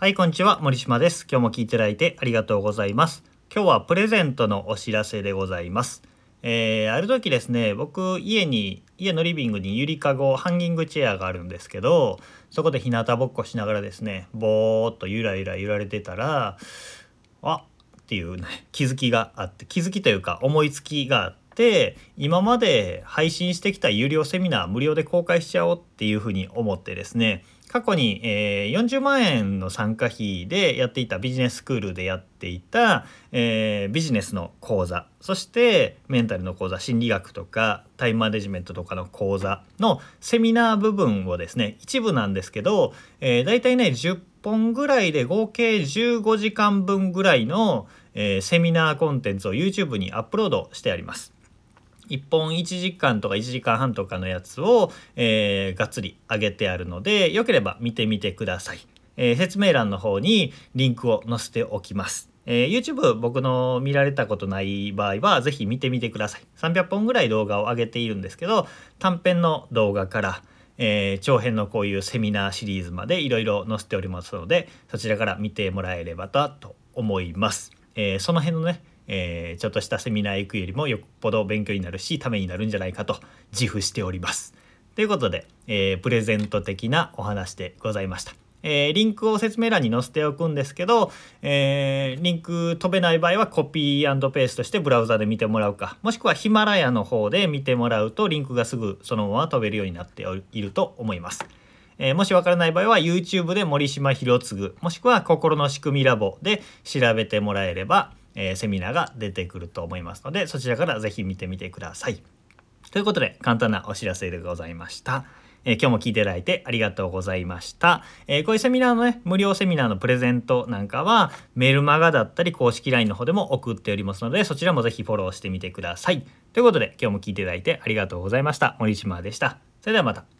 はい、こんにちは。森島です。今日も聞いていただいてありがとうございます。今日はプレゼントのお知らせでございます。えー、ある時ですね、僕、家に、家のリビングにゆりかご、ハンギングチェアがあるんですけど、そこで日向ぼっこしながらですね、ぼーっとゆらゆら揺られてたら、あっていうね、気づきがあって、気づきというか思いつきがあって、今まで配信してきた有料セミナー無料で公開しちゃおうっていうふうに思ってですね、過去に、えー40万円の参加費でやっていたビジネススクールでやっていた、えービジネスの講座そしてメンタルの講座心理学とかタイムマネジメントとかの講座のセミナー部分をですね一部なんですけど、えー、大体ね10本ぐらいで合計15時間分ぐらいの、えーセミナーコンテンツを YouTube にアップロードしてあります。1本1時間とか1時間半とかのやつを、えーがっつり上げてあるのでよければ見てみてください、えー説明欄の方にリンクを載せておきます、えー YouTube 僕の見られたことない場合はぜひ見てみてください。300本ぐらい動画を上げているんですけど短編の動画からえー長編のこういうセミナーシリーズまでいろいろ載せておりますのでそちらから見てもらえればとと思います、えーその辺のねえーちょっとしたセミナー行くよりもよっぽど勉強になるしためになるんじゃないかと自負しております。ということで、えープレゼント的なお話でございました。えーリンクを説明欄に載せておくんですけど、えーリンク飛べない場合はコピーペーストしてブラウザで見てもらうかもしくはヒマラヤの方で見てもらうとリンクがすぐそのまま飛べるようになっておりいると思います。えーもしわからない場合は YouTube で森島博次もしくは心の仕組みラボで調べてもらえれば、えーセミナーが出てくると思いますのでそちらからぜひ見てみてください。ということで簡単なお知らせでございました。えー今日も聞いていただいてありがとうございました。えーこういうセミナーのね、無料セミナーのプレゼントなんかはメールマガだったり公式 LINE の方でも送っておりますのでそちらもぜひフォローしてみてください。ということで今日も聞いていただいてありがとうございました。森島でした。それではまた。